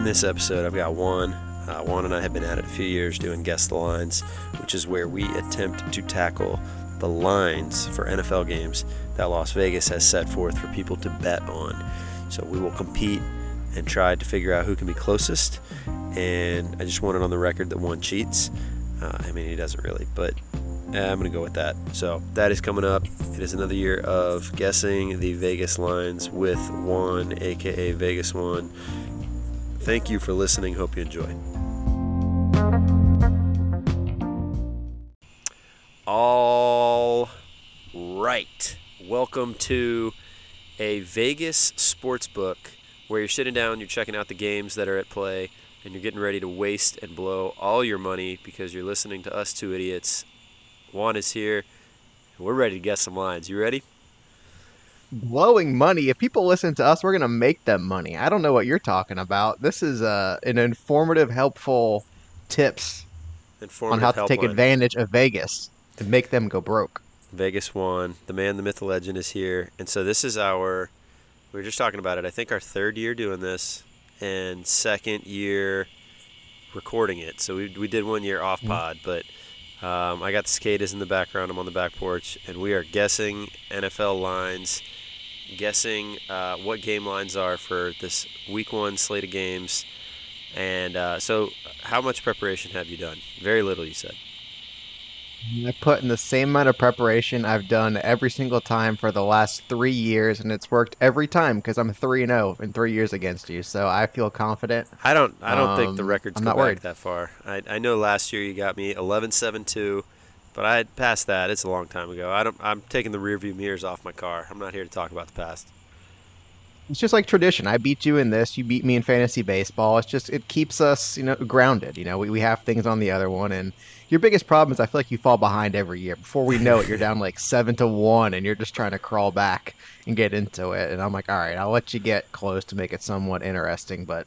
In this episode, I've got Juan. Uh, Juan and I have been at it a few years doing Guess the Lines, which is where we attempt to tackle the lines for NFL games that Las Vegas has set forth for people to bet on. So we will compete and try to figure out who can be closest. And I just want it on the record that Juan cheats. Uh, I mean, he doesn't really, but eh, I'm going to go with that. So that is coming up. It is another year of guessing the Vegas lines with Juan, aka Vegas One. Thank you for listening. Hope you enjoy. All right. Welcome to a Vegas sports book where you're sitting down, you're checking out the games that are at play, and you're getting ready to waste and blow all your money because you're listening to us two idiots. Juan is here, we're ready to guess some lines. You ready? Blowing money. If people listen to us, we're gonna make them money. I don't know what you're talking about. This is uh, an informative, helpful tips on how to take advantage of Vegas and make them go broke. Vegas One, the man, the myth, the legend is here. And so this is our, we were just talking about it, I think our third year doing this and second year recording it. So we, we did one year off pod, but um, I got the cicadas in the background. I'm on the back porch, and we are guessing NFL lines, guessing uh, what game lines are for this week one slate of games. And uh, so, how much preparation have you done? Very little, you said. I put in the same amount of preparation I've done every single time for the last three years, and it's worked every time because I'm three and zero in three years against you. So I feel confident. I don't. I don't think the Um, records I'm go not back worried. that far. I, I know last year you got me 11-7-2, but I had passed that. It's a long time ago. I don't. I'm taking the rearview mirrors off my car. I'm not here to talk about the past. It's just like tradition. I beat you in this, you beat me in fantasy baseball. It's just it keeps us, you know, grounded. You know, we, we have things on the other one, and your biggest problem is I feel like you fall behind every year. Before we know it, you're down like seven to one, and you're just trying to crawl back and get into it. And I'm like, all right, I'll let you get close to make it somewhat interesting, but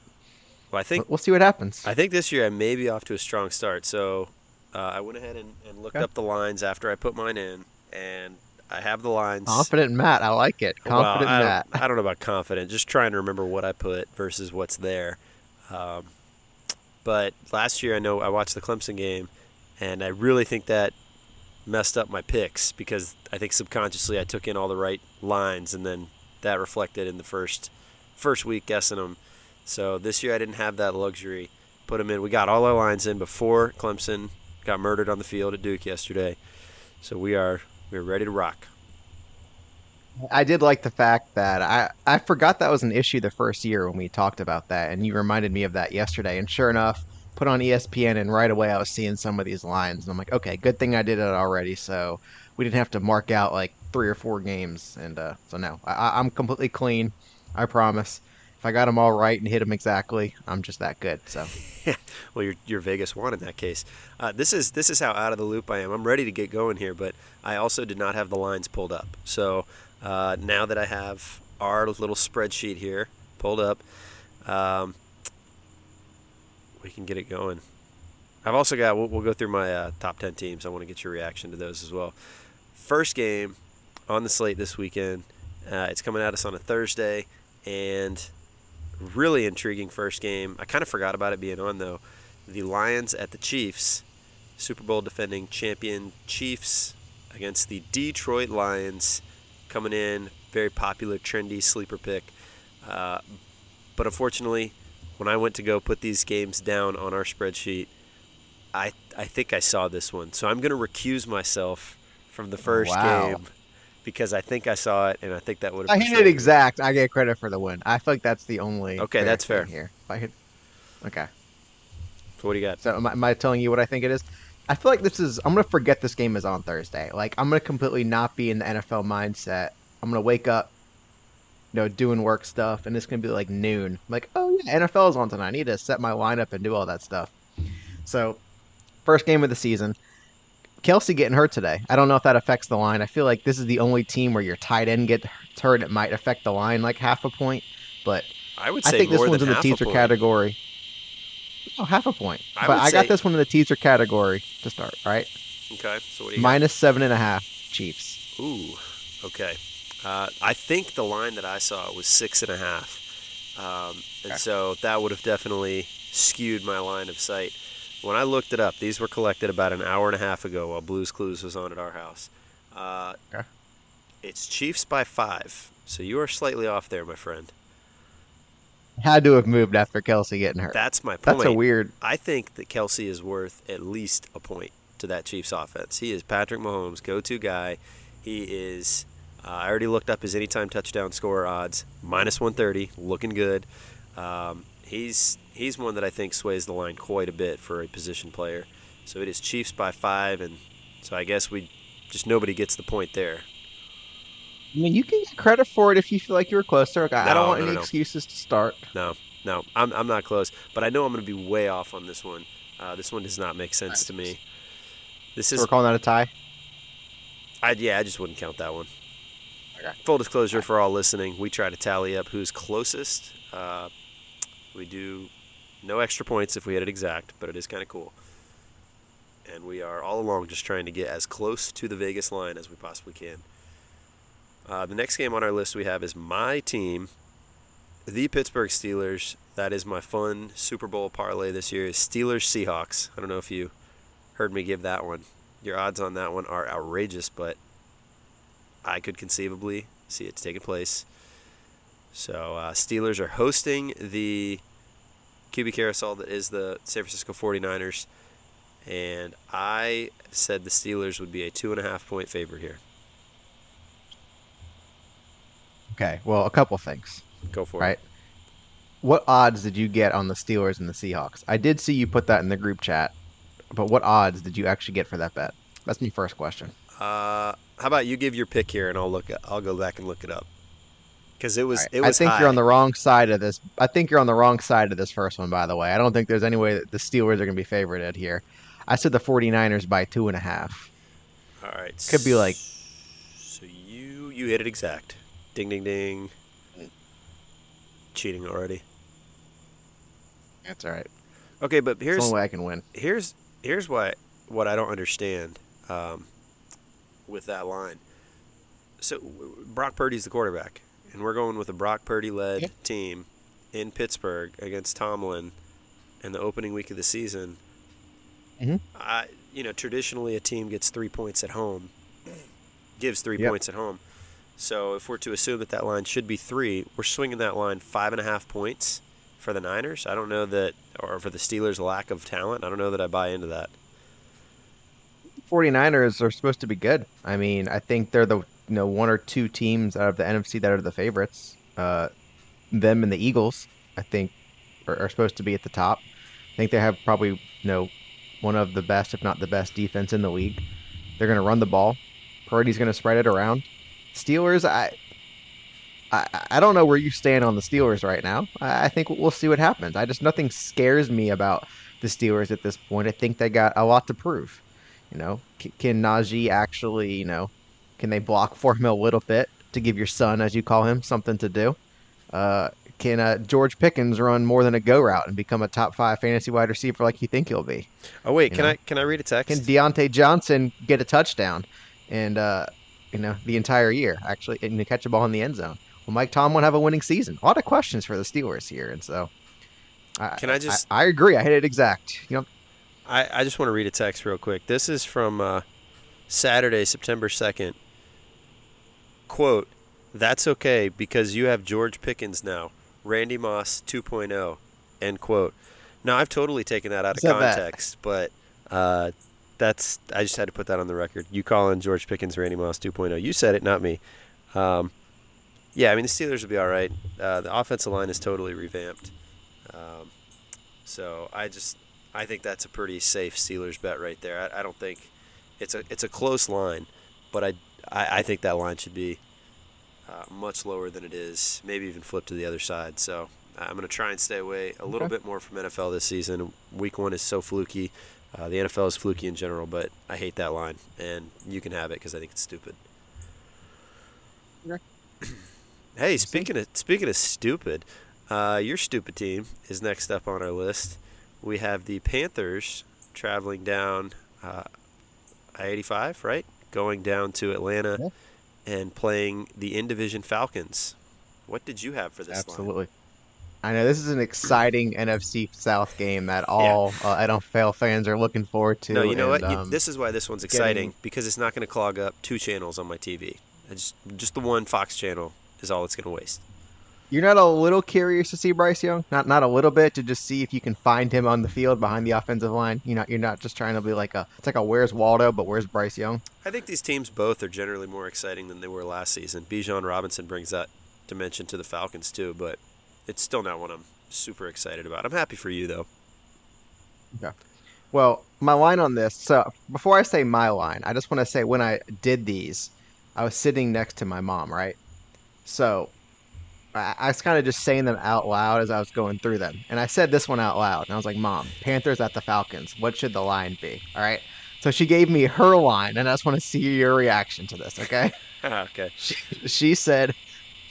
Well, I think. we'll see what happens. I think this year I may be off to a strong start. So uh, I went ahead and, and looked Okay. up the lines after I put mine in, and I have the lines. Confident Matt, I like it. Well, Confident I Matt. Don't, I don't know about confident. Just trying to remember what I put versus what's there. Um, but last year, I know I watched the Clemson game, and I really think that messed up my picks because I think subconsciously I took in all the right lines, and then that reflected in the first first week guessing them. So this year I didn't have that luxury. Put them in. We got all our lines in before Clemson got murdered on the field at Duke yesterday. So we are we're ready to rock. I did like the fact that I, I forgot that was an issue the first year when we talked about that, and you reminded me of that yesterday. And sure enough, put on ESPN, and right away I was seeing some of these lines, and I'm like, okay, good thing I did it already, so we didn't have to mark out like three or four games. And uh, so no, I- I'm completely clean. I promise. If I got them all right and hit them exactly, I'm just that good. So well, you're, you're Vegas one in that case. Uh, this is this is how out of the loop I am. I'm ready to get going here, but I also did not have the lines pulled up. So uh, now that I have our little spreadsheet here pulled up, um, we can get it going. I've also got. We'll, we'll go through my uh, top ten teams. I want to get your reaction to those as well. First game on the slate this weekend. Uh, it's coming at us on a Thursday, and really intriguing first game. I kind of forgot about it being on though. The Lions at the Chiefs, Super Bowl defending champion Chiefs against the Detroit Lions, coming in very popular, trendy sleeper pick. Uh, but unfortunately, when I went to go put these games down on our spreadsheet, I I think I saw this one. So I'm going to recuse myself from the first Wow. game because I think I saw it, and I think that would have. I hit it exact. I get credit for the win. I feel like that's the only. Okay, that's fair. Here, if I hit. Okay. So what do you got? So am I, am I telling you what I think it is? I feel like this is. I'm gonna forget this game is on Thursday. Like I'm gonna completely not be in the NFL mindset. I'm gonna wake up, you know, doing work stuff, and it's gonna be like noon. I'm like, oh yeah, NFL is on tonight. I need to set my lineup and do all that stuff. So, first game of the season. Kelce getting hurt today. I don't know if that affects the line. I feel like this is the only team where your tight end gets hurt. It might affect the line like half a point, but I would I think this one's in the teaser category. Oh, half a point. I but I got this one in the teaser category to start, right? Okay, so what do you Minus seven and a half Chiefs. Ooh, okay. Uh, I think the line that I saw was six and a half, Um, and Okay. so that would have definitely skewed my line of sight. When I looked it up, these were collected about an hour and a half ago while Blue's Clues was on at our house. Uh, Okay. It's Chiefs by five, so you are slightly off there, my friend. Had to have moved after Kelce getting hurt. That's my point. That's a weird. I think that Kelce is worth at least a point to that Chiefs offense. He is Patrick Mahomes' go-to guy. He is. Uh, I already looked up his anytime touchdown score odds, minus 130, looking good. Um, he's he's one that I think sways the line quite a bit for a position player. So it is Chiefs by five, and so I guess we just nobody gets the point there. I mean, you can get credit for it if you feel like you were closer. Like, I I don't want no, any no, no. excuses to start. No, no, I'm, I'm not close, but I know I'm going to be way off on this one. Uh, this one does not make sense to me. This So is we're calling that a tie. I yeah, I just wouldn't count that one. Okay. Full disclosure for all listening, we try to tally up who's closest. Uh, we do no extra points if we hit it exact, but it is kind of cool. And we are all along just trying to get as close to the Vegas line as we possibly can. Uh, the next game on our list we have is my team, the Pittsburgh Steelers. That is my fun Super Bowl parlay this year. Is Steelers Seahawks. I don't know if you heard me give that one. Your odds on that one are outrageous, but I could conceivably see it taking place. So uh, Steelers are hosting the QB carousel that is the San Francisco 49ers. And I said the Steelers would be a two and a half point favorite here. Okay. Well, a couple things. Go for Right. it. What odds did you get on the Steelers and the Seahawks? I did see you put that in the group chat, but what odds did you actually get for that bet? That's my first question. Uh, how about you give your pick here, and I'll look. I'll go back and look it up. Because it was right. it was I think high. you're on the wrong side of this. I think you're on the wrong side of this first one, by the way. I don't think there's any way that the Steelers are going to be favorited here. I said the 49ers by two and a half. All right. Could be like- So you you hit it exact. Ding ding ding. Cheating already. That's all right. Okay, but It's the here's only way I can win. here's here's what what I don't understand um, with that line. So Brock Purdy's the quarterback, and we're going with a Brock Purdy-led Yeah. team in Pittsburgh against Tomlin in the opening week of the season. Mhm. I, you know, traditionally a team gets three points at home, gives three Yep. points at home. So if we're to assume that that line should be three, we're swinging that line five and a half points for the Niners. I don't know that, or for the Steelers' lack of talent. I don't know that I buy into that. 49ers are supposed to be good. I mean, I think they're the you know one or two teams out of the NFC that are the favorites. Uh, them and the Eagles, I think, are, are supposed to be at the top. I think they have probably you know one of the best, if not the best, defense in the league. They're going to run the ball. Purdy's going to spread it around. Steelers, I, I, I don't know where you stand on the Steelers right now. I, I think we'll see what happens. I just nothing scares me about the Steelers at this point. I think they got a lot to prove. You know, C- can Najee actually, you know, can they block for him a little bit to give your son, as you call him, something to do? Uh, can uh, George Pickens run more than a go route and become a top five fantasy wide receiver like you think he'll be? Oh wait, You can know? I can I read a text? Can Diontae Johnson get a touchdown and uh, you know the entire year actually and catch a ball in the end zone? Will Mike Tomlin have a winning season? A lot of questions for the Steelers here, and so. I, Can I just- I, I agree. I hit it exact. You know, I, I just want to read a text real quick. This is from uh, Saturday, September 2nd. Quote, That's okay because you have George Pickens now. Randy Moss 2.0. End quote. Now, I've totally taken that out of context, but uh, that's I just had to put that on the record. You calling George Pickens Randy Moss 2.0. You said it, not me. Um, yeah, I mean, the Steelers will be all right. Uh, the offensive line is totally revamped. Um, so I just I think that's a pretty safe Steelers bet right there. I, I don't think it's a it's a close line, but I I, I think that line should be uh, much lower than it is. Maybe even flip to the other side. So I'm going to try and stay away a little Okay. bit more from NFL this season. Week one is so fluky. Uh, the NFL is fluky in general, but I hate that line, and you can have it because I think it's stupid. Okay. hey, speaking of speaking of stupid, uh, your stupid team is next up on our list. We have the Panthers traveling down uh, I-85, right? Going down to Atlanta Yeah. and playing the in division Falcons. What did you have for this line? absolutely. I know this is an exciting NFC South game that all uh, NFL fans are looking forward to. No, you know and, what? Um, this is why this one's exciting because it's not going to clog up two channels on my TV. I just just the one Fox channel is all it's going to waste. You're not a little curious to see Bryce Young? Not not a little bit to just see if you can find him on the field behind the offensive line. You know, you're not just trying to be like a it's like a where's Waldo, but where's Bryce Young? I think these teams both are generally more exciting than they were last season. Bijan Robinson brings that dimension to the Falcons too, but it's still not what I'm super excited about. I'm happy for you though. Yeah. Well, my line on this. So before I say my line, I just want to say when I did these, I was sitting next to my mom, right? So I, I was kind of just saying them out loud as I was going through them, and I said this one out loud, and I was like, "Mom, Panthers at the Falcons. What should the line be?" All right. So she gave me her line, and I just want to see your reaction to this. Okay. okay. She, she said,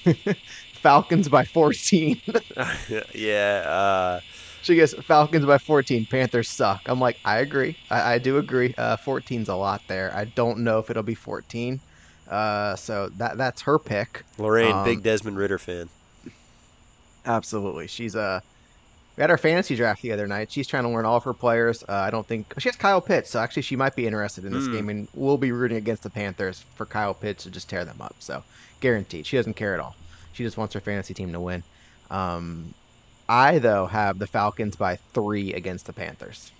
"Falcons by 14." yeah. Uh, She goes, Falcons by 14. Panthers suck. I'm like, I agree. I, I do agree. Uh, 14's a lot there. I don't know if it'll be 14. Uh, so that that's her pick. Lorraine, Um, big Desmond Ridder fan. Absolutely. She's uh, we had our fantasy draft the other night. She's trying to learn all of her players. Uh, I don't think she has Kyle Pitts, so actually she might be interested in this Hmm. game, and we'll be rooting against the Panthers for Kyle Pitts to just tear them up. So guaranteed. She doesn't care at all. She just wants her fantasy team to win. Um, I though have the Falcons by three against the Panthers.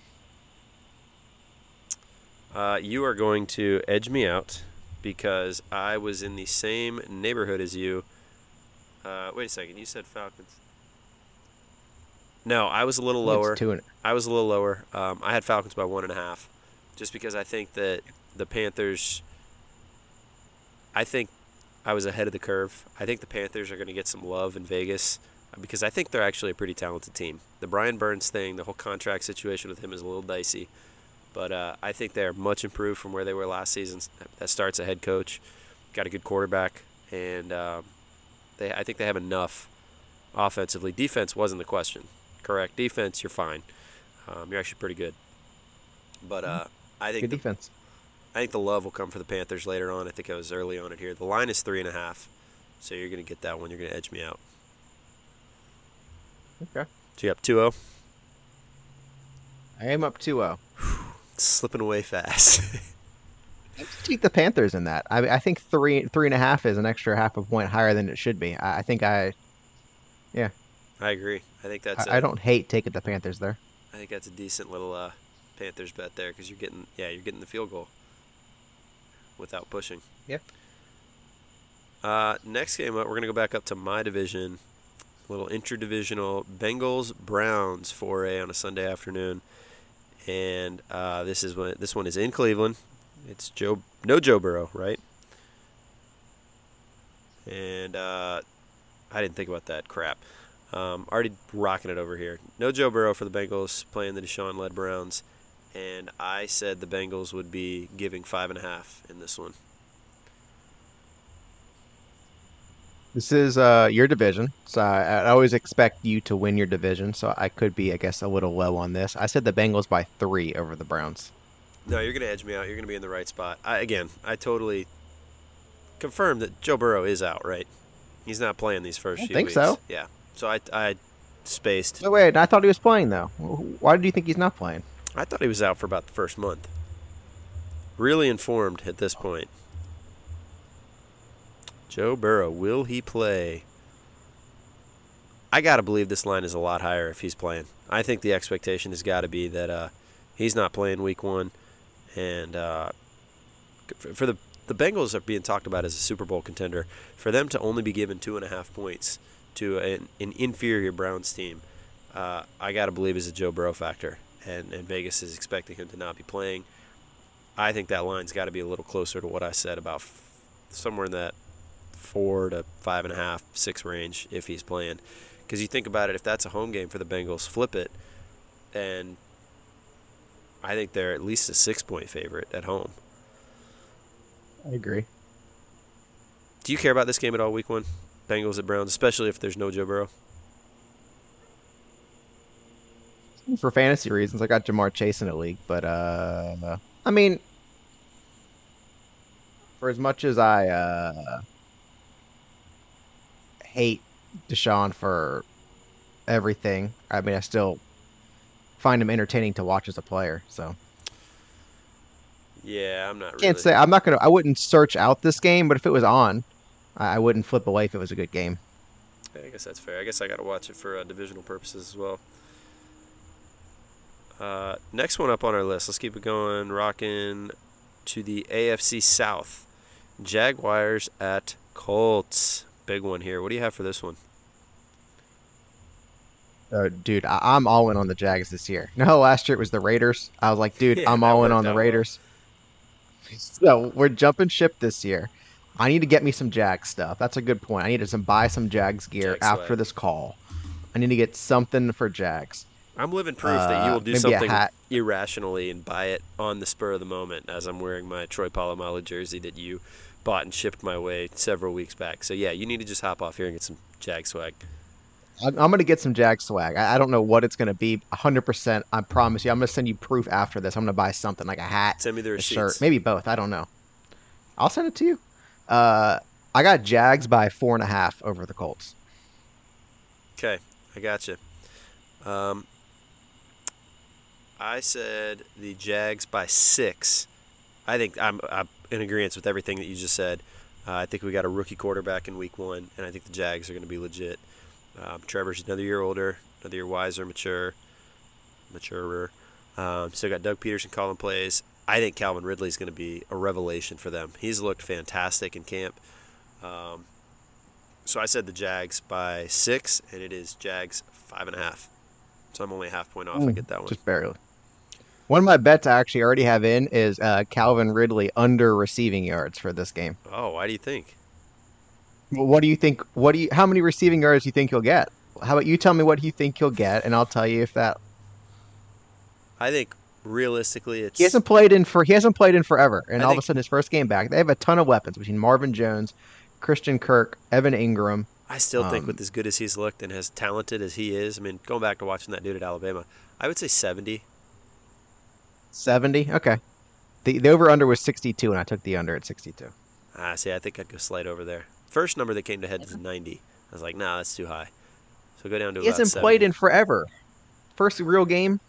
Uh, you are going to edge me out because I was in the same neighborhood as you. Uh, wait a second. You said Falcons. No, I was a little lower. two and I was a little lower. Um, I had Falcons by one and a half, just because I think that the Panthers. I think I was ahead of the curve. I think the Panthers are going to get some love in Vegas uh, because I think they're actually a pretty talented team. The Brian Burns thing, the whole contract situation with him is a little dicey, but uh, I think they're much improved from where they were last season. That starts a head coach, got a good quarterback, and um, they. I think they have enough offensively. Defense wasn't the question. Correct. Defense, you're fine. Um, you're actually pretty good. But uh, I think good the, defense. I think the love will come for the Panthers later on. I think I was early on it here. The line is three and a half, so you're going to get that one. You're going to edge me out. Okay. So you up 2-0? I am up 2-0. Slipping away fast. I take the Panthers in that. I, I think three three and a half is an extra half a point higher than it should be. I, I think I yeah. I agree. I think that's. I a- I don't hate taking the Panthers there. I think that's a decent little uh, Panthers bet there because you're getting yeah you're getting the field goal without pushing. Yeah. Uh, next game up, we're gonna go back up to my division, little interdivisional Bengals Browns foray on a Sunday afternoon, and uh, this is when this one is in Cleveland. It's Joe no Joe Burrow right, and uh, I didn't think about that crap. Um, already rocking it over here. No Joe Burrow for the Bengals playing the Deshaun led Browns, and I said the Bengals would be giving five and a half in this one. This is uh your division, so I, I always expect you to win your division. So I could be, I guess, a little low on this. I said the Bengals by three over the Browns. No, you're gonna edge me out. You're gonna be in the right spot. I, again, I totally confirm that Joe Burrow is out. Right? He's not playing these first I few think weeks. so. Yeah. So I, I spaced. No wait, I thought he was playing though. Why do you think he's not playing? I thought he was out for about the first month. Really informed at this point. Joe Burrow, will he play? I got to believe this line is a lot higher if he's playing. I think the expectation has got to be that uh, he's not playing week one. And uh, for the, the Bengals are being talked about as a Super Bowl contender. For them to only be given two and a half points to an, an inferior Browns team, uh, I got to believe is a Joe Burrow factor. And, and Vegas is expecting him to not be playing. I think that line's got to be a little closer to what I said about f- somewhere in that four to five and a half, six range if he's playing. Because you think about it, if that's a home game for the Bengals, flip it, and I think they're at least a six-point favorite at home. I agree. Do you care about this game at all, Week One? Bengals at Browns, especially if there's no Joe Burrow. For fantasy reasons, I got Ja'Marr Chase in a league, but uh, I mean, for as much as I uh hate Deshaun for everything. I mean, I still find him entertaining to watch as a player. So Yeah, I'm not can't really. say I'm not gonna. I wouldn't search out this game, but if it was on, I, I wouldn't flip away if it was a good game. I guess that's fair. I guess I got to watch it for uh, divisional purposes as well. Uh, next one up on our list. Let's keep it going. Rocking to the AFC South. Jaguars at Colts. Big one here. What do you have for this one? Uh, dude, I, I'm all in on the Jags this year. No, last year it was the Raiders. I was like, dude, Yeah, I'm all in on the out well. Raiders. So we're jumping ship this year. I need to get me some Jags stuff. That's a good point. I need to some buy some Jags gear Jag after this call. I need to get something for Jags. I'm living proof that you Uh, will do something hat. irrationally and buy it on the spur of the moment as I'm wearing my Troy Polamalu jersey that you bought and shipped my way several weeks back. So, yeah, you need to just hop off here and get some Jag swag. I'm, I'm gonna get some Jag swag. I, I don't know what it's gonna be. 100%. I promise you. I'm gonna send you proof after this. I'm gonna buy something like a hat, Send me the a receipts. shirt, maybe both. I don't know. I'll send it to you. Uh, I got Jags by four and a half over the Colts. Okay, I got you. Um, I said the Jags by six. I think I'm, I'm in agreement with everything that you just said. Uh, I think we got a rookie quarterback in week one, and I think the Jags are going to be legit. Um, Trevor's another year older, another year wiser, mature, maturer. Um, still got Doug Pederson calling plays. I think Calvin Ridley is going to be a revelation for them. He's looked fantastic in camp. Um, so I said the Jags by six, and it is Jags five and a half. So I'm only a half point off. I Mm, get that one. Just barely. One of my bets I actually already have in is uh, Calvin Ridley under receiving yards for this game. Oh, why do you think? Well, What do you think? What do you? How many receiving yards do you think he'll get? How about you tell me what you think he'll get, and I'll tell you if that I think realistically, it's he hasn't played in for he hasn't played in forever, and I all of a sudden his first game back, they have a ton of weapons between Marvin Jones, Christian Kirk, Evan Engram. I still think um, with as good as he's looked and as talented as he is, I mean, going back to watching that dude at Alabama, I would say 70. 70? Okay. The the over under was 62 and I took the under at 62. Ah, see, I think I'd go slight over there. First number that came to head is 90. I was like, nah, that's too high. So go down to He hasn't played in forever. First real game.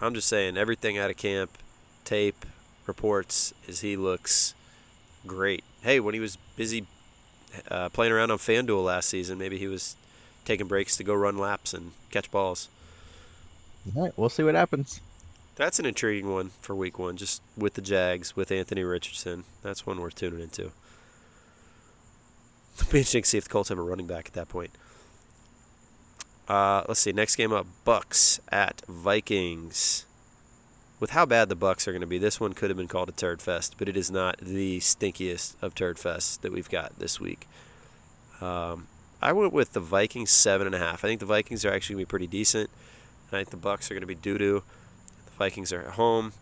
I'm just saying, everything out of camp, tape, reports, is he looks great. Hey, when he was busy uh, playing around on FanDuel last season, maybe he was taking breaks to go run laps and catch balls. All right, we'll see what happens. That's an intriguing one for week one, just with the Jags, with Anthony Richardson. That's one worth tuning into. It'll be interesting to see if the Colts have a running back at that point. Uh, let's see. Next game up, Bucks at Vikings. With how bad the Bucks are going to be, this one could have been called a turd fest, but it is not the stinkiest of turd fests that we've got this week. Um, I went with the Vikings seven and a half. I think the Vikings are actually going to be pretty decent. I think the Bucks are going to be doo doo. Vikings are at home.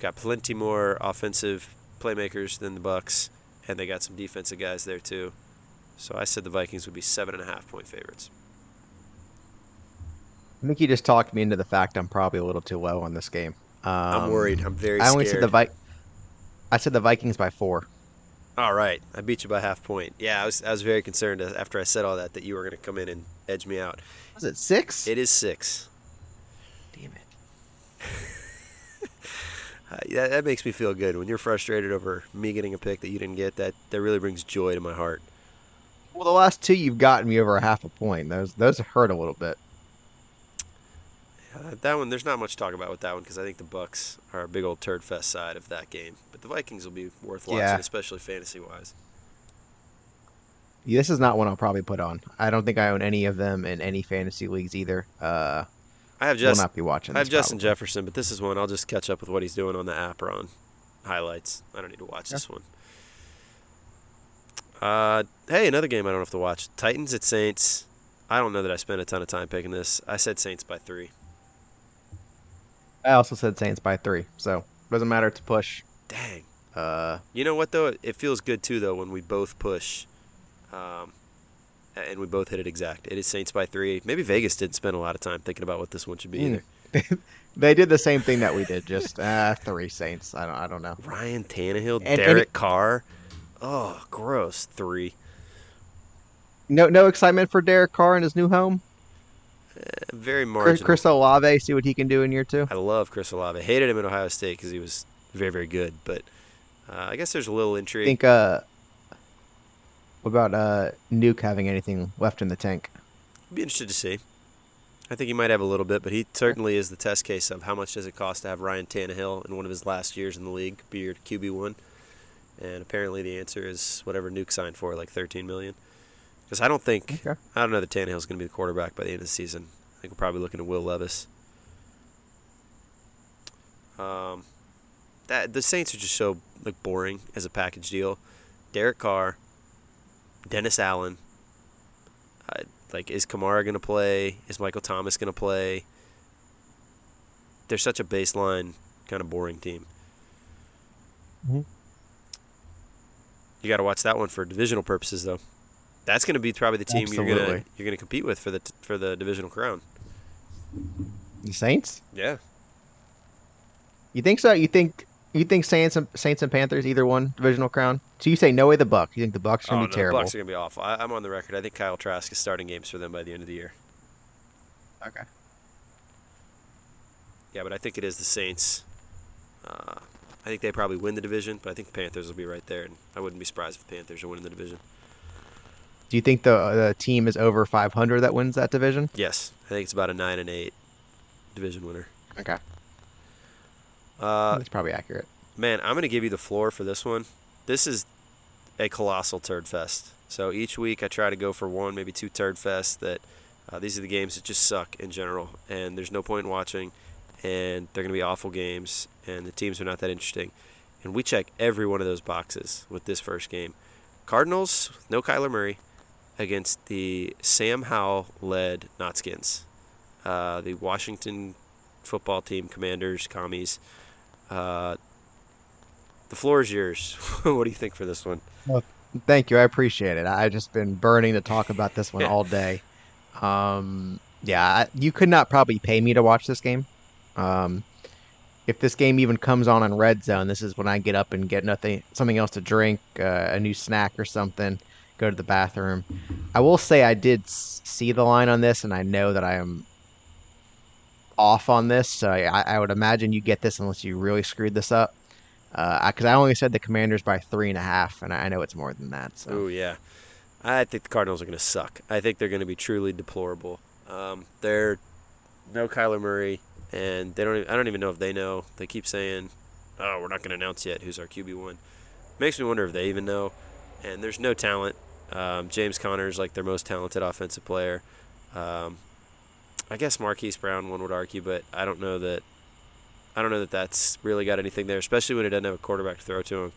Got plenty more offensive playmakers than the Bucks, and they got some defensive guys there too. So I said the Vikings would be seven and a half point favorites. I think you just talked me into the fact I'm probably a little too low on this game. Um, I'm worried. I'm very I only scared. said the Vi- I said the Vikings by four. All right, I beat you by half point. Yeah, I was I was very concerned after I said all that that you were going to come in and edge me out. Was it six? It is six. Yeah, that makes me feel good when you're frustrated over me getting a pick that you didn't get. That that really brings joy to my heart. Well, the last two you've gotten me over a half a point. Those those hurt a little bit. Uh, that one, there's not much to talk about with that one because I think the Bucks are a big old turd fest side of that game. But the Vikings will be worth watching, Yeah. especially fantasy wise. This is not one I'll probably put on. I don't think I own any of them in any fantasy leagues either. Uh, I have Justin. will Justin, not be watching. I have Justin probably. Jefferson, but this is one I'll just catch up with what he's doing on the app or on highlights. I don't need to watch Yeah. this one. Uh, hey, another game I don't have to watch. Titans at Saints. I don't know that I spent a ton of time picking this. I said Saints by three. I also said Saints by three, so doesn't matter to push. Dang. Uh, You know what though? It feels good too though when we both push, um, and we both hit it exact. It is Saints by three. Maybe Vegas didn't spend a lot of time thinking about what this one should be Mm. either. they did the same thing that we did, just uh, three Saints. I don't. I don't know. Ryan Tannehill, And- and Derek it- Carr. Oh, gross. Three. No, no excitement for Derek Carr in his new home. very Chris, marginal. Chris Olave, see what he can do in year two. I love Chris Olave. Hated him at Ohio State because he was very, very good. But uh, I guess there's a little intrigue. I think. What about uh, Nuke having anything left in the tank? Be interested to see. I think he might have a little bit, but he certainly is the test case of how much does it cost to have Ryan Tannehill in one of his last years in the league be your QB one. And apparently the answer is whatever Nuke signed for, like 13 million. Because I don't think Okay. I don't know that Tannehill's going to be the quarterback by the end of the season. I think we're probably looking at Will Levis. Um, that the Saints are just so like boring as a package deal. Derek Carr, Dennis Allen. Uh, like, is Kamara going to play? Is Michael Thomas going to play? They're such a baseline kind of boring team. Mhm. You got to watch that one for divisional purposes, though. That's going to be probably the team you're gonna you're gonna compete with for the for the divisional crown. The Saints? Yeah, You think so? You think you think Saints and Saints and Panthers either one divisional crown? So you say no way the Buck. You think the Bucks are gonna oh, be no, terrible? The Bucks are gonna be awful. I, I'm on the record. I think Kyle Trask is starting games for them by the end of the year. Okay. Yeah, but I think it is the Saints. Uh, I think they probably win the division, but I think the Panthers will be right there, and I wouldn't be surprised if the Panthers are winning the division. Do you think the the team is over 500 that wins that division? Yes, I think it's about a nine and eight division winner. Okay. Uh, That's probably accurate. man, I'm gonna give you the floor for this one. This is a colossal turd fest. So each week I try to go for one, maybe two turd fests. That uh, these are the games that just suck in general, and there's no point in watching, and they're gonna be awful games, and the teams are not that interesting. And we check every one of those boxes with this first game. Cardinals, no Kyler Murray, against the Sam Howell led Notskins. Uh, the Washington football team, Commanders, Commies. Uh, the floor is yours. what do you think for this one? Well, Thank you. I appreciate it. I've just been burning to talk about this one all day. Um, yeah, I- you could not probably pay me to watch this game. Um, if this game even comes on on Red Zone, this is when I get up and get nothing, something else to drink, uh, a new snack or something, go to the bathroom. I will say I did see the line on this, and I know that I am off on this. So I, I would imagine you get this unless you really screwed this up. Because I only said the Commanders by three and a half, and I I know it's more than that. So. Oh yeah, I think the Cardinals are going to suck. I think they're going to be truly deplorable. Um, they're no Kyler Murray, and they don't. Even, I don't even know if they know. They keep saying, "Oh, we're not going to announce yet who's our QB one." Makes me wonder if they even know. And there's no talent. Um, James Conner is like their most talented offensive player. Um, I guess Marquise Brown, one would argue, but I don't know that. I don't know that that's really got anything there, especially when it doesn't have a quarterback to throw to him.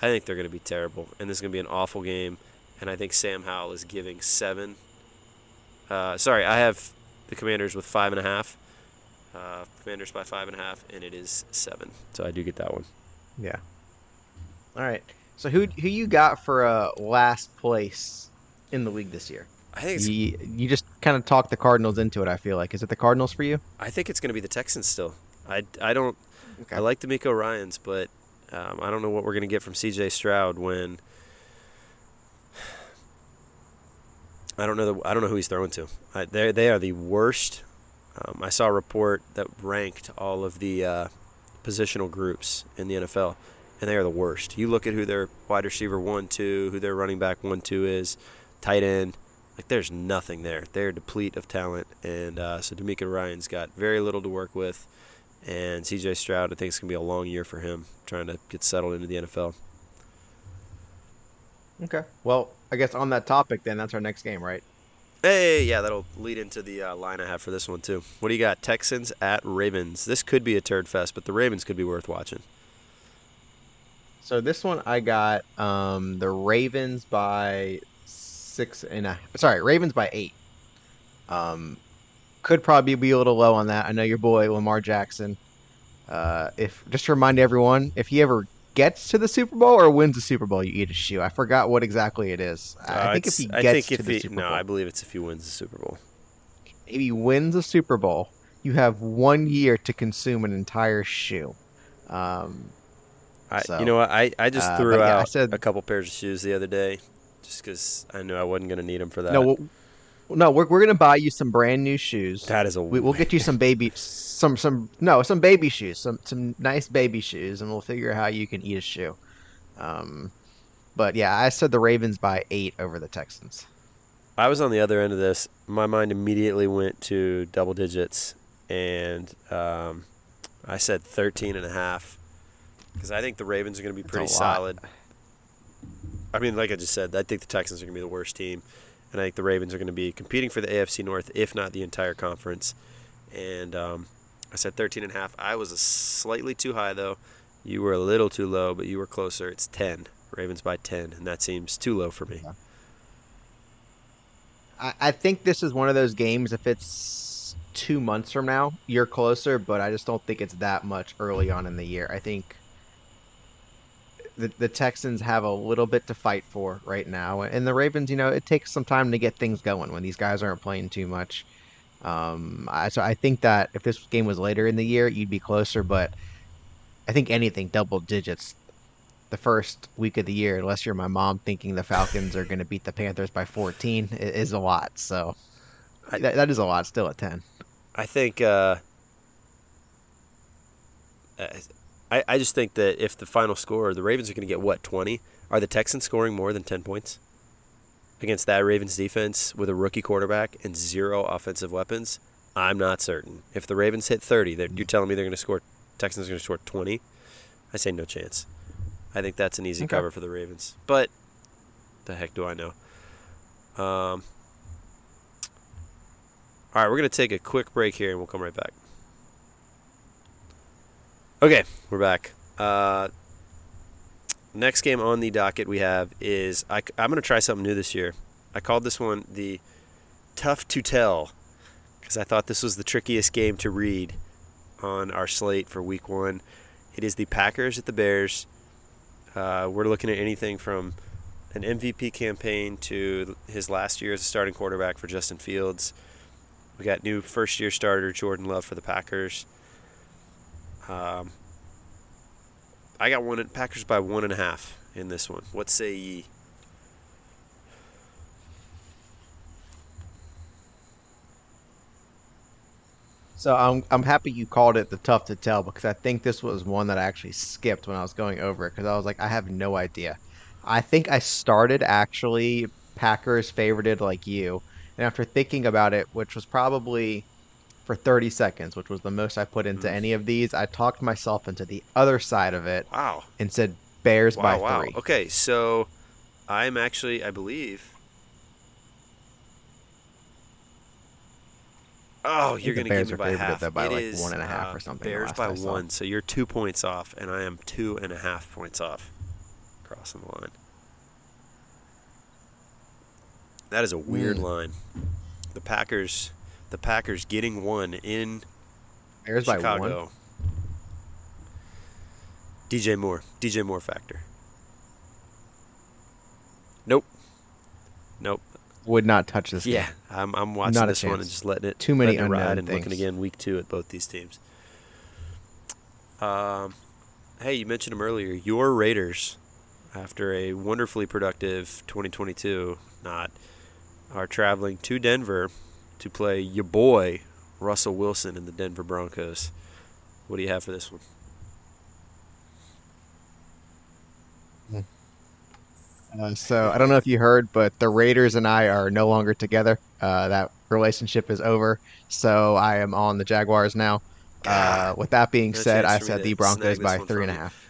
I think they're going to be terrible, and this is going to be an awful game. And I think Sam Howell is giving seven. Uh, sorry, I have the Commanders with five and a half. Uh, commanders by five and a half, and it is seven. So I do get that one. Yeah. All right. So who who you got for uh, last place in the league this year? I think it's, You, you just kind of talked the Cardinals into it. I feel like is it the Cardinals for you? I think it's going to be the Texans still. I, I don't Okay. I like DeMeco Ryans, but um, I don't know what we're going to get from C.J. Stroud when I don't know the, I don't know who he's throwing to. They they are the worst. Um, I saw a report that ranked all of the uh, positional groups in the NFL, and they are the worst. You look at who their wide receiver one, two, who their running back one, two is, tight end. Like there's nothing there. They're deplete of talent, and uh, so DeMeco Ryans got very little to work with. And CJ Stroud, I think it's going to be a long year for him trying to get settled into the NFL. Okay. Well, I guess on that topic, then that's our next game, right? Hey, yeah, that'll lead into the uh, line I have for this one, too. What do you got? Texans at Ravens. This could be a turd fest, but the Ravens could be worth watching. So this one I got um, the Ravens by six and a sorry Ravens by eight. Um, could probably be a little low on that. I know your boy Lamar Jackson. Uh, if just to remind everyone, if he ever gets to the Super Bowl or wins the Super Bowl, you eat a shoe. I forgot what exactly it is. I Uh, think if he I gets think to if the he, Super No, Bowl, I believe it's if he wins the Super Bowl. if he wins a Super Bowl, you have one year to consume an entire shoe. Um, I, So, you know what? I, I just uh, threw yeah, I out said- a couple pairs of shoes the other day just because I knew I wasn't going to need them for that. no, what, No, we're we're gonna buy you some brand new shoes. That is a. We, we'll get you some baby, some some no, some baby shoes, some some nice baby shoes, and we'll figure out how you can eat a shoe. Um, but yeah, I said the Ravens by eight over the Texans. I was on the other end of this. My mind immediately went to double digits, and um, I said 13 and a half because I think the Ravens are going to be pretty solid. lot. I mean, like I just said, I think the Texans are going to be the worst team, and I think the Ravens are going to be competing for the AFC North, if not the entire conference. And um, I said 13 and a half. I was slightly too high though. You were a little too low, but you were closer. It's 10. Ravens by 10, and that seems too low for me. I think this is one of those games. If it's two months from now, you're closer, but I just don't think it's that much early on in the year. I think the the Texans have a little bit to fight for right now, and the Ravens. You know, it takes some time to get things going when these guys aren't playing too much. Um, I, so I think that if this game was later in the year, you'd be closer, but I think anything double digits the first week of the year, unless you're my mom thinking the Falcons are going to beat the Panthers by 14, i- is a lot. So I- that, that is a lot still at 10. I think uh, I I just think that if the final score, the Ravens are going to get what twenty. Are the Texans scoring more than ten points against that Ravens defense with a rookie quarterback and zero offensive weapons? I'm not certain. If the Ravens hit thirty, you're telling me they're going to score. Texans are going to score twenty. I say no chance. I think that's an easy Okay. cover for the Ravens. But the heck do I know? Um, all right, we're going to take a quick break here and we'll come right back. Okay, we're back. Uh, next game on the docket we have is I, am going to try something new this year. I called this one the Tough to Tell because I thought this was the trickiest game to read on our slate for week one. It is the Packers at the Bears. Uh, we're looking at anything from an MVP campaign to his last year as a starting quarterback for Justin Fields. We got new first year starter Jordan Love for the Packers. Um, I got one Packers by one and a half in this one. What say ye? So I'm I'm happy you called it the tough to tell because I think this was one that I actually skipped when I was going over it because I was like I have no idea. I think I started actually Packers favorited like you, and after thinking about it, which was probably for 30 seconds, which was the most I put into Mm. any of these, I talked myself into the other side of it Wow. and said Bears Wow, by wow. three. Okay, so I'm actually, I believe. Oh, you're going to give me by half. by, It like, is, one and a half uh, or something Bears by one, so you're two points off, and I am two and a half points off. Crossing the line. That is a weird Hmm. line. The Packers, the Packers getting one in Bears by one. Chicago. DJ Moore. DJ Moore factor. Nope. Nope. Would not touch this. Yeah, game. I'm, I'm watching Not this one and just letting it Too many it unknown and looking again week two at both these teams. Um, hey, you mentioned them earlier. Your Raiders, after a wonderfully productive 2022, not are traveling to Denver to play your boy Russell Wilson in the Denver Broncos. What do you have for this one? Uh, so I don't know if you heard, but the Raiders and I are no longer together. Uh, that relationship is over. So I am on the Jaguars now. Uh, with that being no said, I said the Broncos by three and a half.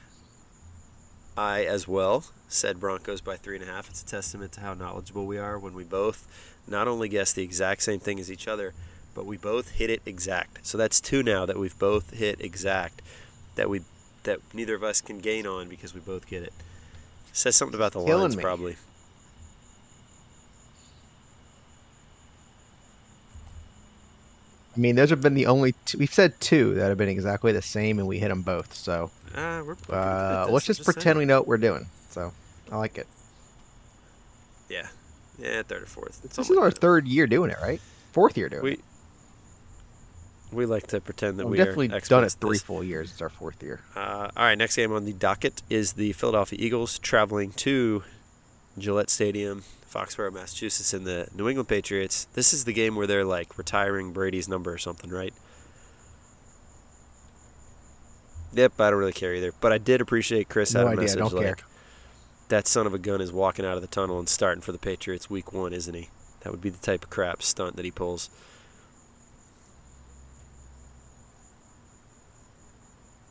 I as well said Broncos by three and a half. It's a testament to how knowledgeable we are when we both not only guess the exact same thing as each other, but we both hit it exact. So that's two now that we've both hit exact that we that neither of us can gain on because we both get it. Says something about the Killing lines me. probably. I mean, those have been the only two. We've said two that have been exactly the same, and we hit them both. So Uh, we're, we're pretty good at uh, this, let's I'm just pretend saying. we know what we're doing. So I like it. Yeah, yeah, third or fourth. This something is our that. third year doing it, right? Fourth year doing We it. we like to pretend that We've we definitely are done it three this. full years. It's our fourth year. Uh, all right, next game on the docket is the Philadelphia Eagles traveling to Gillette Stadium, Foxborough, Massachusetts, and the New England Patriots. This is the game where they're like retiring Brady's number or something, right? Yep, I don't really care either. But I did appreciate Chris No had a idea, message don't like, care. that son of a gun is walking out of the tunnel and starting for the Patriots week one, isn't he? That would be the type of crap stunt that he pulls.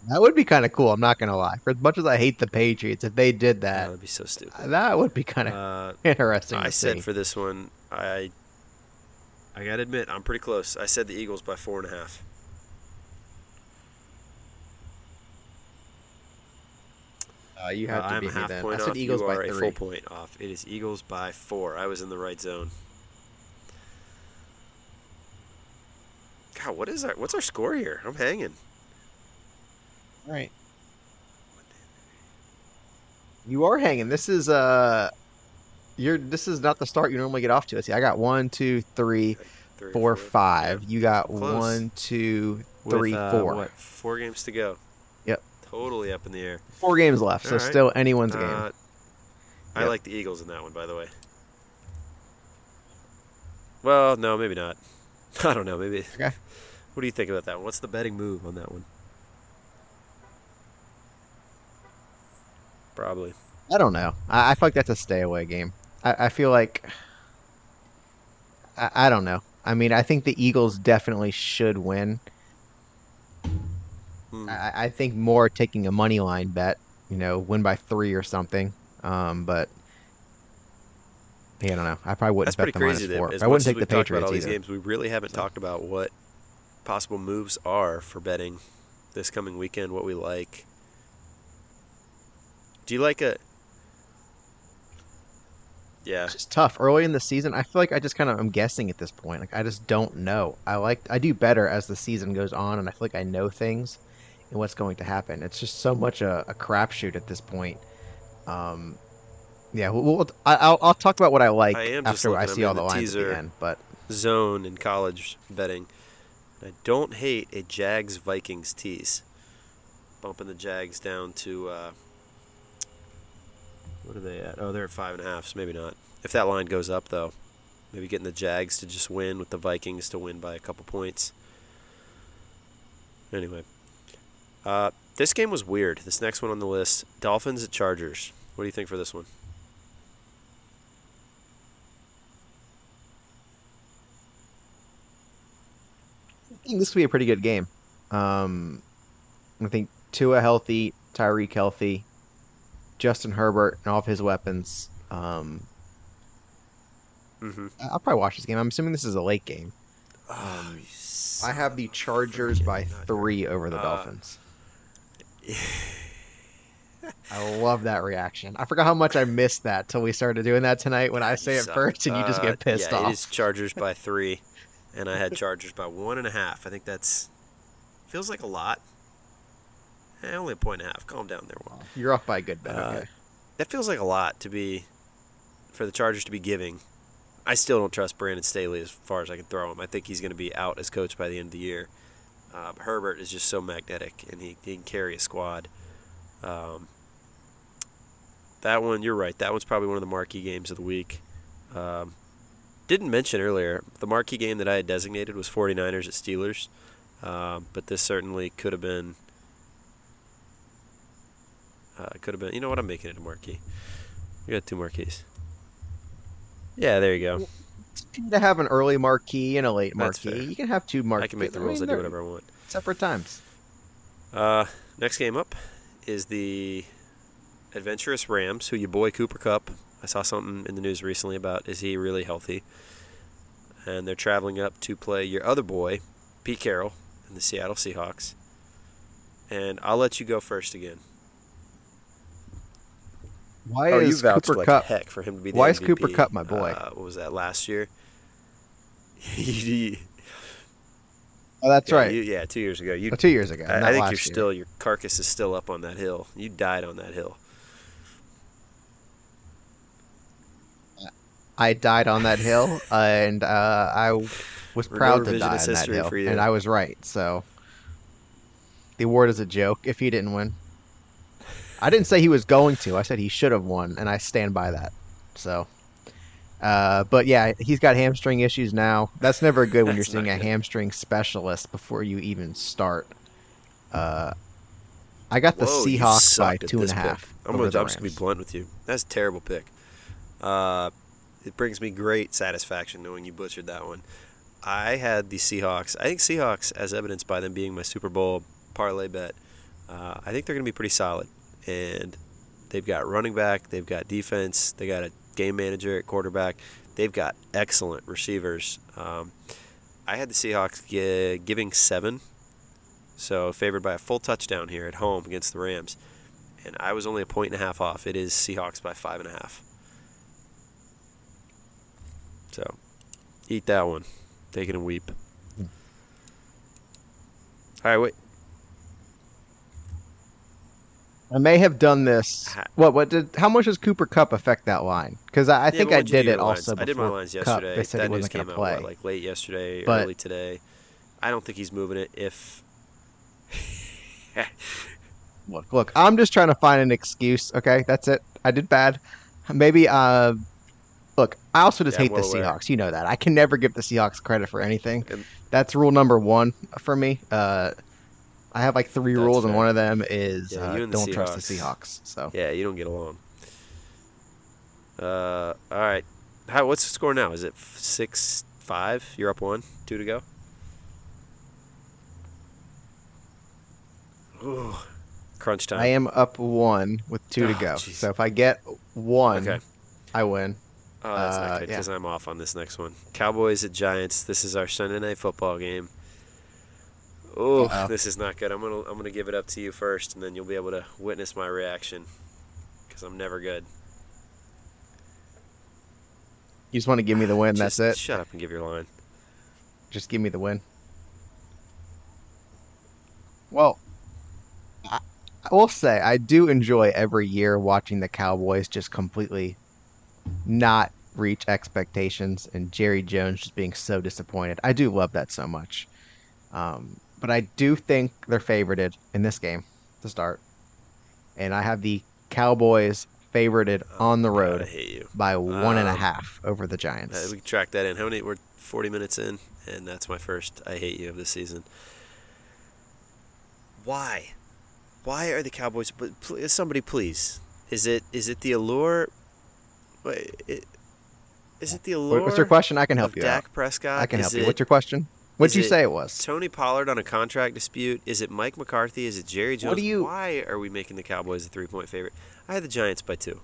That would be kind of cool. I'm not gonna lie. For as much as I hate the Patriots, if they did That that, would be so stupid. that would be kind of Uh, interesting. I said see. for this one, I I gotta admit, I'm pretty close. I said the Eagles by four and a half. Uh, you have Uh, to I'm beat a me half then. I point said off. Eagles you by are a full point off. It is Eagles by four. I was in the right zone. God, what is our what's our score here? I'm hanging. Right. You are hanging. This is uh, you're. This is not the start you normally get off to. I see, I got one, two, three, Three, four, five. yeah. You got Close. one, two, With, three, uh, four. What? Four games to go. Yep. Totally up in the air. Four games left, so right. still anyone's game. Uh, I Yep. like the Eagles in that one, by the way. Well, no, maybe not. I don't know. Maybe. Okay. What do you think about that one? What's the betting move on that one? Probably. I don't know. I, I feel like that's a stay away game. I, I feel like I, I don't know. I mean, I think the Eagles definitely should win. Hmm. I, I think more taking a money line bet, you know, win by three or something. Um, but yeah, I don't know. I probably wouldn't That's bet pretty the crazy. That four. I wouldn't take the talked about all these either. games, we really haven't So. talked about what possible moves are for betting this coming weekend. What we like. Do you like a? Yeah. It's tough early in the season. I feel like I just kind of I'm guessing at this point. Like I just don't know. I like I do better as the season goes on, and I feel like I know things and what's going to happen. It's just so much a, a crapshoot at this point. Um, yeah, we'll, we'll, I, I'll I'll talk about what I like I after I see all the the lines at the end. But zone in college betting. I don't hate a Jags Vikings tease. Bumping the Jags down to uh, what are they at? Oh, they're at five and a half. So maybe not. If that line goes up, though, maybe getting the Jags to just win with the Vikings to win by a couple points. Anyway, uh, this game was weird. This next one on the list: Dolphins at Chargers. What do you think for this one? I think this will be a pretty good game. Um, I think Tua healthy, Tyreek healthy, Justin Herbert and all of his weapons. Um, Mm-hmm. I'll probably watch this game. I'm assuming this is a late game. Um, I have the Chargers by three over the Uh, Dolphins. I love that reaction. I forgot how much I missed that till we started doing that tonight when I say it first and you just Uh, get pissed yeah, off. It is Chargers by three, and I had Chargers by one and a half. I think that's feels like a lot. Eh, only a point and a half. Calm down there, Will. You're off by a good bit. Uh, okay. That feels like a lot to be for the Chargers to be giving. I still don't trust Brandon Staley as far as I can throw him. I think he's going to be out as coach by the end of the year. Uh, Herbert is just so magnetic, and he, he can carry a squad. Um, that one, you're right. That one's probably one of the marquee games of the week. Um, didn't mention earlier, the marquee game that I had designated was 49ers at Steelers. Um, but this certainly could have been. Uh, could have been. You know what? I'm making it a marquee. We got two marquees. Yeah, there you go. It's good to have an early marquee and a late That's marquee. fair. You can have two marquees. I can make the rules. I, mean, do whatever I want. Separate times. Uh, next game up is the Adventurous Rams, who your boy Cooper Kupp. I saw something in the news recently about is he really healthy? And they're traveling up to play your other boy, Pete Carroll, in the Seattle Seahawks. And I'll let you go first again. Why oh, is vouched Cooper like Cup? heck for him to be the Why is Cooper Kupp my boy? Uh, what was that last year? Oh, that's yeah, right. you- yeah, two years ago. You Oh, two years ago. I, I think you're year. still your carcass is still up on that hill. You died on that hill. I died on that hill, and uh, I was proud to die on that hill, for you. and I was right. So the award is a joke if he didn't win. I didn't say he was going to. I said he should have won, and I stand by that. So, uh, but yeah, he's got hamstring issues now. That's never good when you're seeing a good. hamstring specialist before you even start. Uh, I got the Whoa, Seahawks by two and a half. I'm, gonna, I'm just gonna be blunt with you. That's a terrible pick. Uh, it brings me great satisfaction knowing you butchered that one. I had the Seahawks. I think Seahawks, as evidenced by them being my Super Bowl parlay bet, uh, I think they're going to be pretty solid. And they've got running back, they've got defense, they got a game manager at quarterback, they've got excellent receivers. Um, I had the Seahawks gi- giving seven, so favored by a full touchdown here at home against the Rams. And I was only a point and a half off. It is Seahawks by five and a half. So, eat that one. Take it and weep. All right, wait. I may have done this. What? What did? How much does Cooper Kupp affect that line? Because I, I Yeah, think I what'd you do did it lines? also. I did my lines Cup. yesterday. They said that he wasn't going to out play. what, like late yesterday, But- early today. I don't think he's moving it. If Look, look. I'm just trying to find an excuse. Okay, that's it. I did bad. Maybe. Uh, look. I also just Yeah, hate the aware. Seahawks. You know that. I can never give the Seahawks credit for anything. And- That's rule number one for me. Uh, I have like three That's rules, and one of them is Yeah, uh, and the don't trust the Seahawks. So yeah, you don't get along. Uh, all right. How? What's the score now? Is it six five? You're up one. Two to go. Ooh, crunch time. I am up one with two to Oh, go. jeez. So if I get one, Okay. I win. Oh, that's Uh, not good yeah. because I'm off on this next one. Cowboys at Giants. This is our Sunday night football game. Oh, Uh-oh. this is not good. I'm gonna I'm gonna give it up to you first, and then you'll be able to witness my reaction because I'm never good. You just want to give me the win. Just that's it. Shut up and give your line. Just give me the win. Well, I, I will say I do enjoy every year watching the Cowboys just completely not reach expectations and Jerry Jones just being so disappointed. I do love that so much. Um, but I do think they're favorited in this game to start. And I have the Cowboys favorited on the Oh, God, road I hate you. by one and a Um, half over the Uh, Giants. we can track that in. How many? We're 40 minutes in, and that's my first "I hate you" of the season. Why? Why are the Cowboys? But somebody, please. Is it is it the allure? Wait, it, is it the allure? What's your question? I can help you Dak out. Prescott? I can Is help you. it What's your question? What'd is you it say it was? Tony Pollard on a contract dispute? Is it Mike McCarthy? Is it Jerry Jones? What do you- Why are we making the Cowboys a three-point favorite? I had the Giants by two.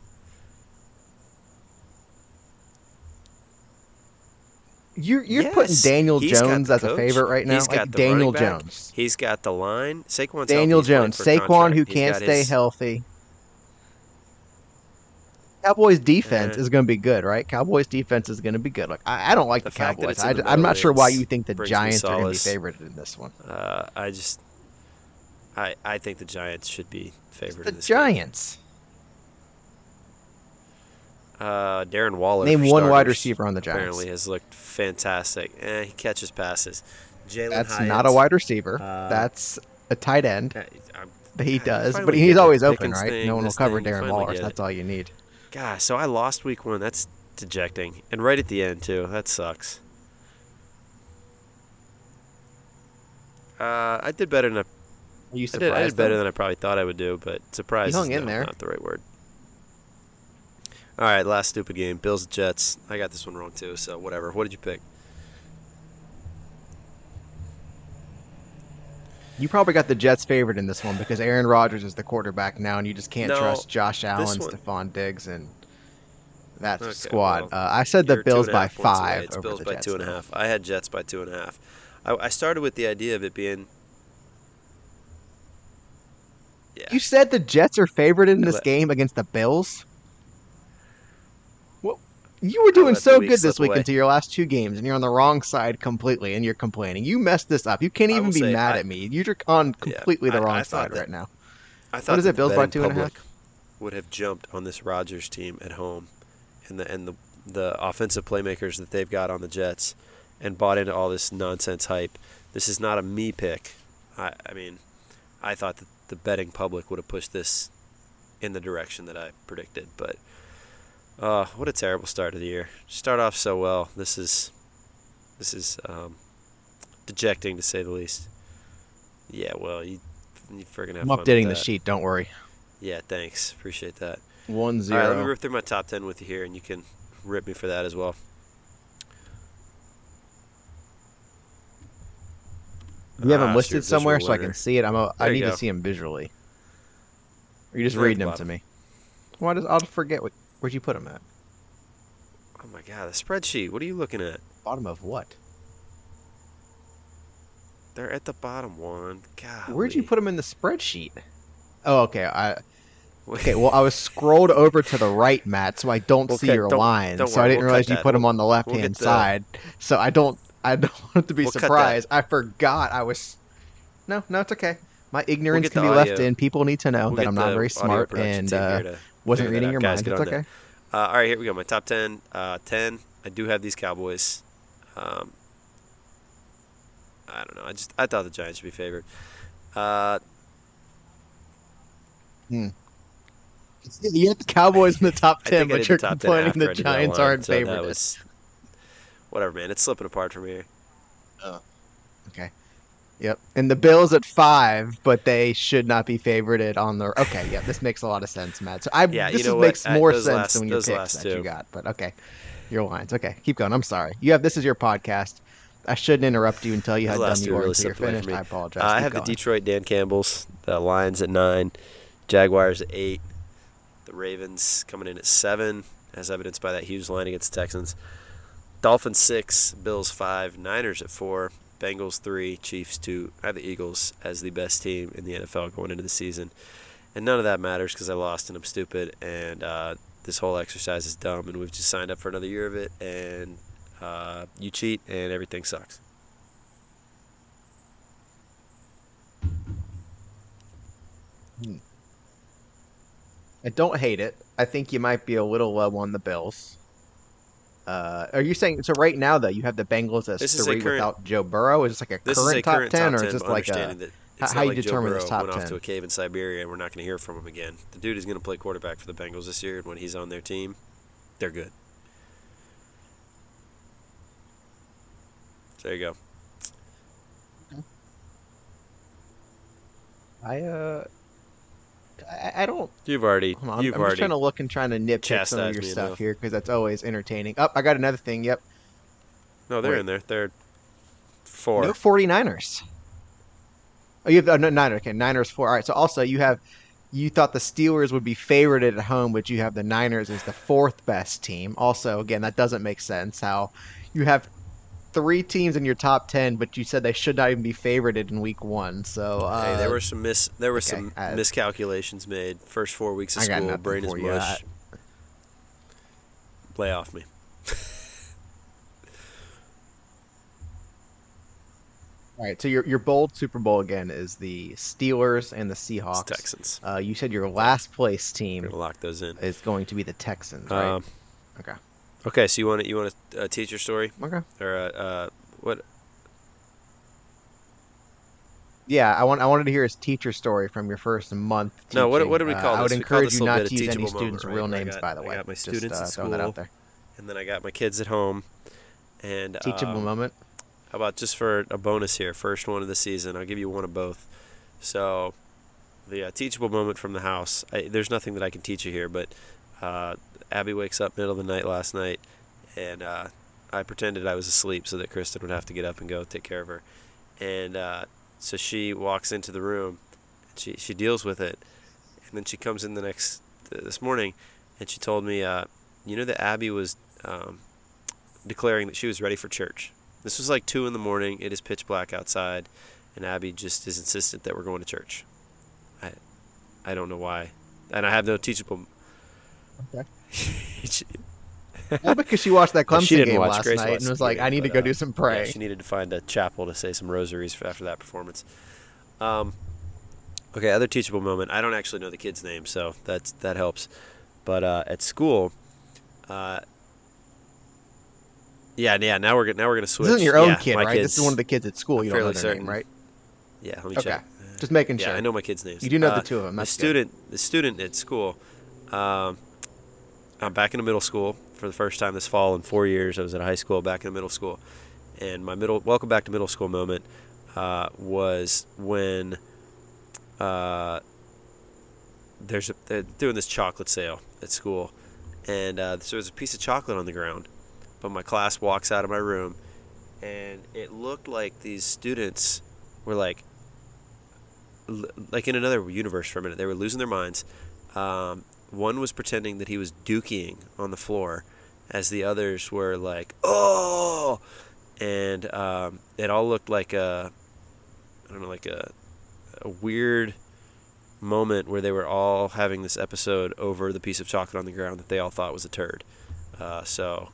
You're you're putting Daniel he's Jones as a favorite right now. he's got Like Daniel Jones. He's got the line. Saquon's Daniel healthy, he's playing Jones. Saquon contract. who He's can't stay his- healthy. Cowboys defense Eh. is going to be good, right? Cowboys defense is going to be good. Look, I, I don't like The the, Cowboys. it's I, am not sure why you think the Giants are going to be favored in this one. Uh, I just, I I think the Giants should be It's favored the in this game. Giants. Uh, Darren Waller. Name one wide receiver on the Giants. Apparently has looked fantastic. Eh, he catches passes. Jalen That's Hyatt, not a wide receiver. uh, That's a tight end. eh, I'm- he does. But he's always open, right? thing, no one will cover thing, Darren Waller. so. That's all you need. Gosh, so I lost week one. That's dejecting, and right at the end too. That sucks. Uh, I did better than I, you I surprised? did. I did better than I probably thought I would do, but surprise hung is in no- there. not the right word. All right, last stupid game. Bills Jets. I got this one wrong too, so whatever. What did you pick? You probably got the Jets favored in this one because Aaron Rodgers is the quarterback now, and you just can't No, trust Josh Allen, one- Stefon Diggs, and that Okay, squad. well, uh, I said the Bills by half points away. five It's over Bills the by Jets. two and a half. I had Jets by two and a half. I, I started with the idea of it being. Yeah. You said the Jets are favored in this game against the Bills. You were doing so good this week away. until your last two games, and you're on the wrong side completely, and you're complaining. You messed this up. You can't even be mad I- at me. You're on Yeah, completely the wrong I thought side that- right now. I thought is that it, Bills by two and a half? would have jumped on this Rodgers team at home, and the and the the offensive playmakers that they've got on the Jets, and bought into all this nonsense hype. This is not a me pick. I I mean, I thought that the betting public would have pushed this in the direction that I predicted, but Uh, what a terrible start to the year. Start off so well. This is, this is um, dejecting to say the least. Yeah, well, you, you friggin' have I'm updating the sheet. Don't worry. Yeah, thanks. Appreciate that. One All right, let me rip through my top ten with you here, and you can rip me for that as well. you have them Ah, listed somewhere so I can see it. I'm. A, I need to see them visually. Or you just reading the them to me. Why does I'll forget what? Where'd you put them at? Oh my god, the spreadsheet. What are you looking at? Bottom of what? They're at the bottom one. God. Where'd you put them in the spreadsheet? Oh, okay. I Okay. Well, I was scrolled over to the right, Matt, so I don't see your don't- lines. don't so I didn't we'll realize you that. put them on the left hand the- side. So I don't. I don't want to be We'll surprised. I forgot. I was. No, no, it's okay. My ignorance can be left in. People need to know We'll that I'm not very smart and uh, wasn't figure reading your Guys, minds. get It's okay. Uh, all right, here we go. My top 10. Uh, 10. I do have these Cowboys. Um, I don't know. I just I thought the Giants should be favored. Uh, hmm. You have the Cowboys in the top ten, but you're the 10 complaining the that Giants aren't so favored. was- whatever, man. It's slipping apart from here. Yep. And the Bills at five, but they should not be favorited on the. Okay, yeah, this makes a lot of sense, Matt. So I Yeah, you this know is- what? makes Uh, more those sense last- than your those picks that you got. But okay, your lines. Okay, keep going. I'm sorry. You have this is your podcast. I shouldn't interrupt you until you had done two yours. really until you're slipped away from finished. I apologize. Uh, I have going. the Detroit Dan Campbell's, the Lions at nine, Jaguars at eight, the Ravens coming in at seven, as evidenced by that huge line against the Texans. Dolphins six, Bills five, Niners at four, Bengals three, Chiefs two. I have the Eagles as the best team in the NFL going into the season, and none of that matters because I lost and I'm stupid, and uh, this whole exercise is dumb, and we've just signed up for another year of it, and uh, you cheat and everything sucks. I don't hate it. I think you might be a little low on the Bills. Uh, are you saying so? Right now, though, you have the Bengals as This is three current- without Joe Burrow. Is this like a This current, a top current ten, top or is this like a? understanding that it's how you like Joe determine this top went off 10? to a cave in Siberia and we're not going to hear from him again. The dude is going to play quarterback for the Bengals this year, and when he's on their team, they're good. So there you go. I uh, I, I don't. You've already on, I'm, you've I'm just trying to look and trying to nitpick some of your stuff enough. here because that's always entertaining. Up, I got another thing. Yep, no, they're Wait. in there. They're four. no 49ers. Oh, you have uh, no, Niners. Okay, Niners four. All right. So also you have. You thought the Steelers would be favored at home, but you have the Niners as the fourth best team. Also, again, that doesn't make sense. How you have three teams in your top ten, but you said they should not even be favorited in week one. So uh, hey, there were some mis there were okay, some uh, miscalculations made. First four weeks of I school, brain is mush. Lay off me. all right. So your your bold Super Bowl again is the Steelers and the It's Seahawks. Texans. Uh, you said your last place team gonna lock those in. is going to be the Texans, right? Um, Okay. Okay, so you want to you want a uh, teacher story okay. or uh, uh, what? Yeah, I want I wanted to hear his teacher story from your first month. No, what- what do we Uh, call I would? We encourage you not to use any students' moment, real right? I names, got- by the way. I got my Just, students uh, at school. out there. And then I got my kids at home. And Teachable um, moment. How about just for a bonus here, first one of the season? I'll give you one of both. So, the uh, teachable moment from the house. I, there's nothing that I can teach you here, but uh, Abby wakes up middle of the night last night, and uh, I pretended I was asleep so that Kristen would have to get up and go take care of her. And uh, so she walks into the room, she she deals with it, and then she comes in the next this morning, and she told me, uh, you know that Abby was um, declaring that she was ready for church. This was like two in the morning. It is pitch black outside, and Abby just is insistent that we're going to church. I, I don't know why, and I have no teachable. Okay. Well, because she watched that Clemson game last Grace night and was like, "I need to go uh, do some yeah, she needed to find a chapel to say some rosaries for after that performance. Um, okay, other teachable moment. I don't actually know the kid's name, so that's that helps. But uh, at school, uh, yeah, yeah. Now we're gonna now we're gonna switch. this isn't your own Yeah, kid, right? This is one of the kids at school. You don't know their certain. name, right? Yeah, let me Okay. check. Just making Yeah, sure. I know my kids' names. You do know Uh, the two of them. the That's good. student, the student at school. Um, I'm back in the middle school for the first time this fall in four years. I was at high school, back in the middle school, and my middle welcome back to middle school moment uh, was when uh, there's a, they're doing this chocolate sale at school, and uh, so there's a piece of chocolate on the ground. But my class walks out of my room, and it looked like these students were like, like in another universe for a minute. They were losing their minds. Um, one was pretending that he was dukeying on the floor, as the others were like, "Oh!" and um, it all looked like a, I don't know, like a, a weird moment where they were all having this episode over the piece of chocolate on the ground that they all thought was a turd. Uh, so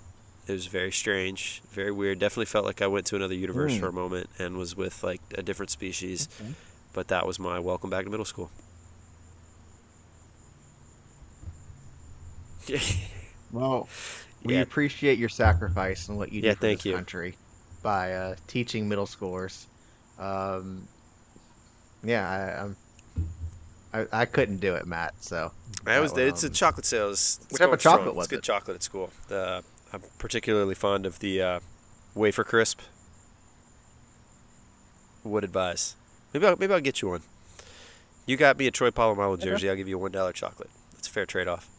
it was very strange, very weird. Definitely felt like I went to another universe Mm. for a moment and was with like a different species. Okay. But that was my welcome back to middle school. Well, we Yeah. appreciate your sacrifice and what you do Yeah, for thank this you. country by uh, teaching middle schoolers. Um, yeah, I, I I couldn't do it, Matt. So I was That, it's a um, chocolate sales. It's what type of chocolate strong. was It's good chocolate at school. The, I'm particularly fond of the uh, wafer crisp. Would advise. Maybe I'll, maybe I'll get you one. You got me a Troy Polamalu Okay. jersey. I'll give you a one dollar chocolate. That's a fair trade off.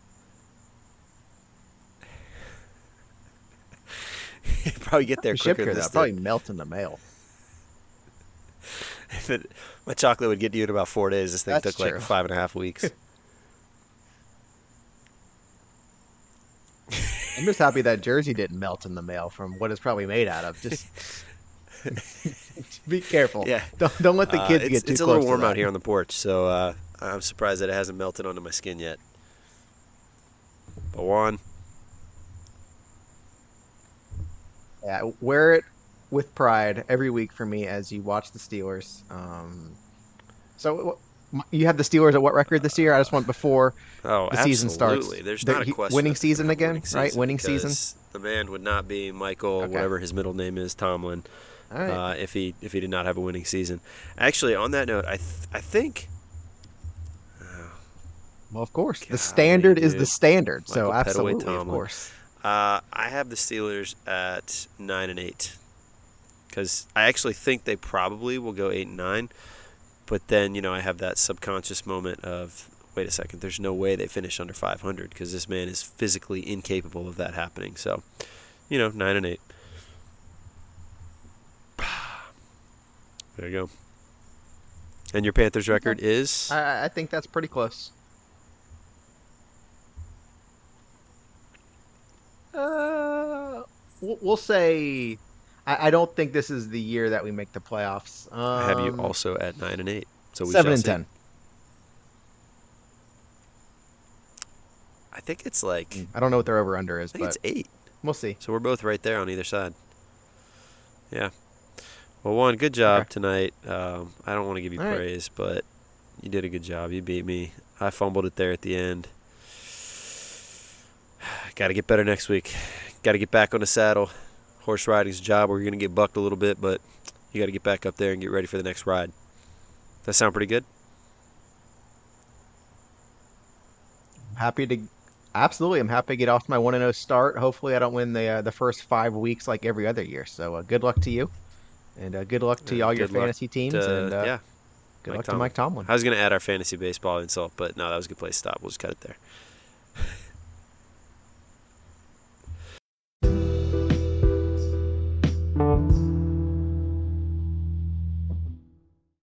probably get there quicker here, that'll probably melt in the mail. If it- my chocolate would get to you in about four days. This thing That's took like five and a half weeks. I'm just happy that jersey didn't melt in the mail from what it's probably made out of. Just be careful. Yeah. Don't don't let the Uh, kids it's, get too it's a little warm out here on the porch, so uh, I'm surprised that it hasn't melted onto my skin yet. But Juan, Yeah, wear it with pride every week for me as you watch the Steelers. Um, so you have the Steelers at what record this year? I just want before oh, the season starts. absolutely. There's The- not a question. winning season again, right? Winning season? The man would not be Michael, Okay. whatever his middle name is, Tomlin, right. uh, if he if he did not have a winning season. Actually, on that note, I th- I think. well, of course, the standard is the dude. standard. so Michael Pettaway absolutely, of course. Uh, I have the Steelers at nine and eight because I actually think they probably will go eight and nine. But then you know I have that subconscious moment of wait a second, there's no way they finish under 500 because this man is physically incapable of that happening. So, you know, nine and eight. There you go. And your Panthers record is I, I think that's pretty close. Uh, we'll, we'll say. I, I don't think this is the year that we make the playoffs. Um, I have you also at nine and eight. So we seven and see. ten. I think it's like I don't know what their over under I is, think but it's eight. we'll see. So we're both right there on either side. Yeah. Well, one, good job Okay. tonight. Um, I don't want to give you All right. praise, but you did a good job. You beat me. I fumbled it there at the end. Got to get better next week. Got to get back on the saddle. Horse riding's a job where you're going to get bucked a little bit, but you got to get back up there and get ready for the next ride. That sound pretty good? Happy to. Absolutely, I'm happy to get off my one and zero start. Hopefully, I don't win the uh, the first five weeks like every other year. So, uh, good luck to you, and uh, good luck to Yeah, all your fantasy teams, Uh, and uh, yeah. good Mike luck to Tomlin. Mike Tomlin. I was going to add our fantasy baseball insult, but no, that was a good place to stop. We'll just cut it there.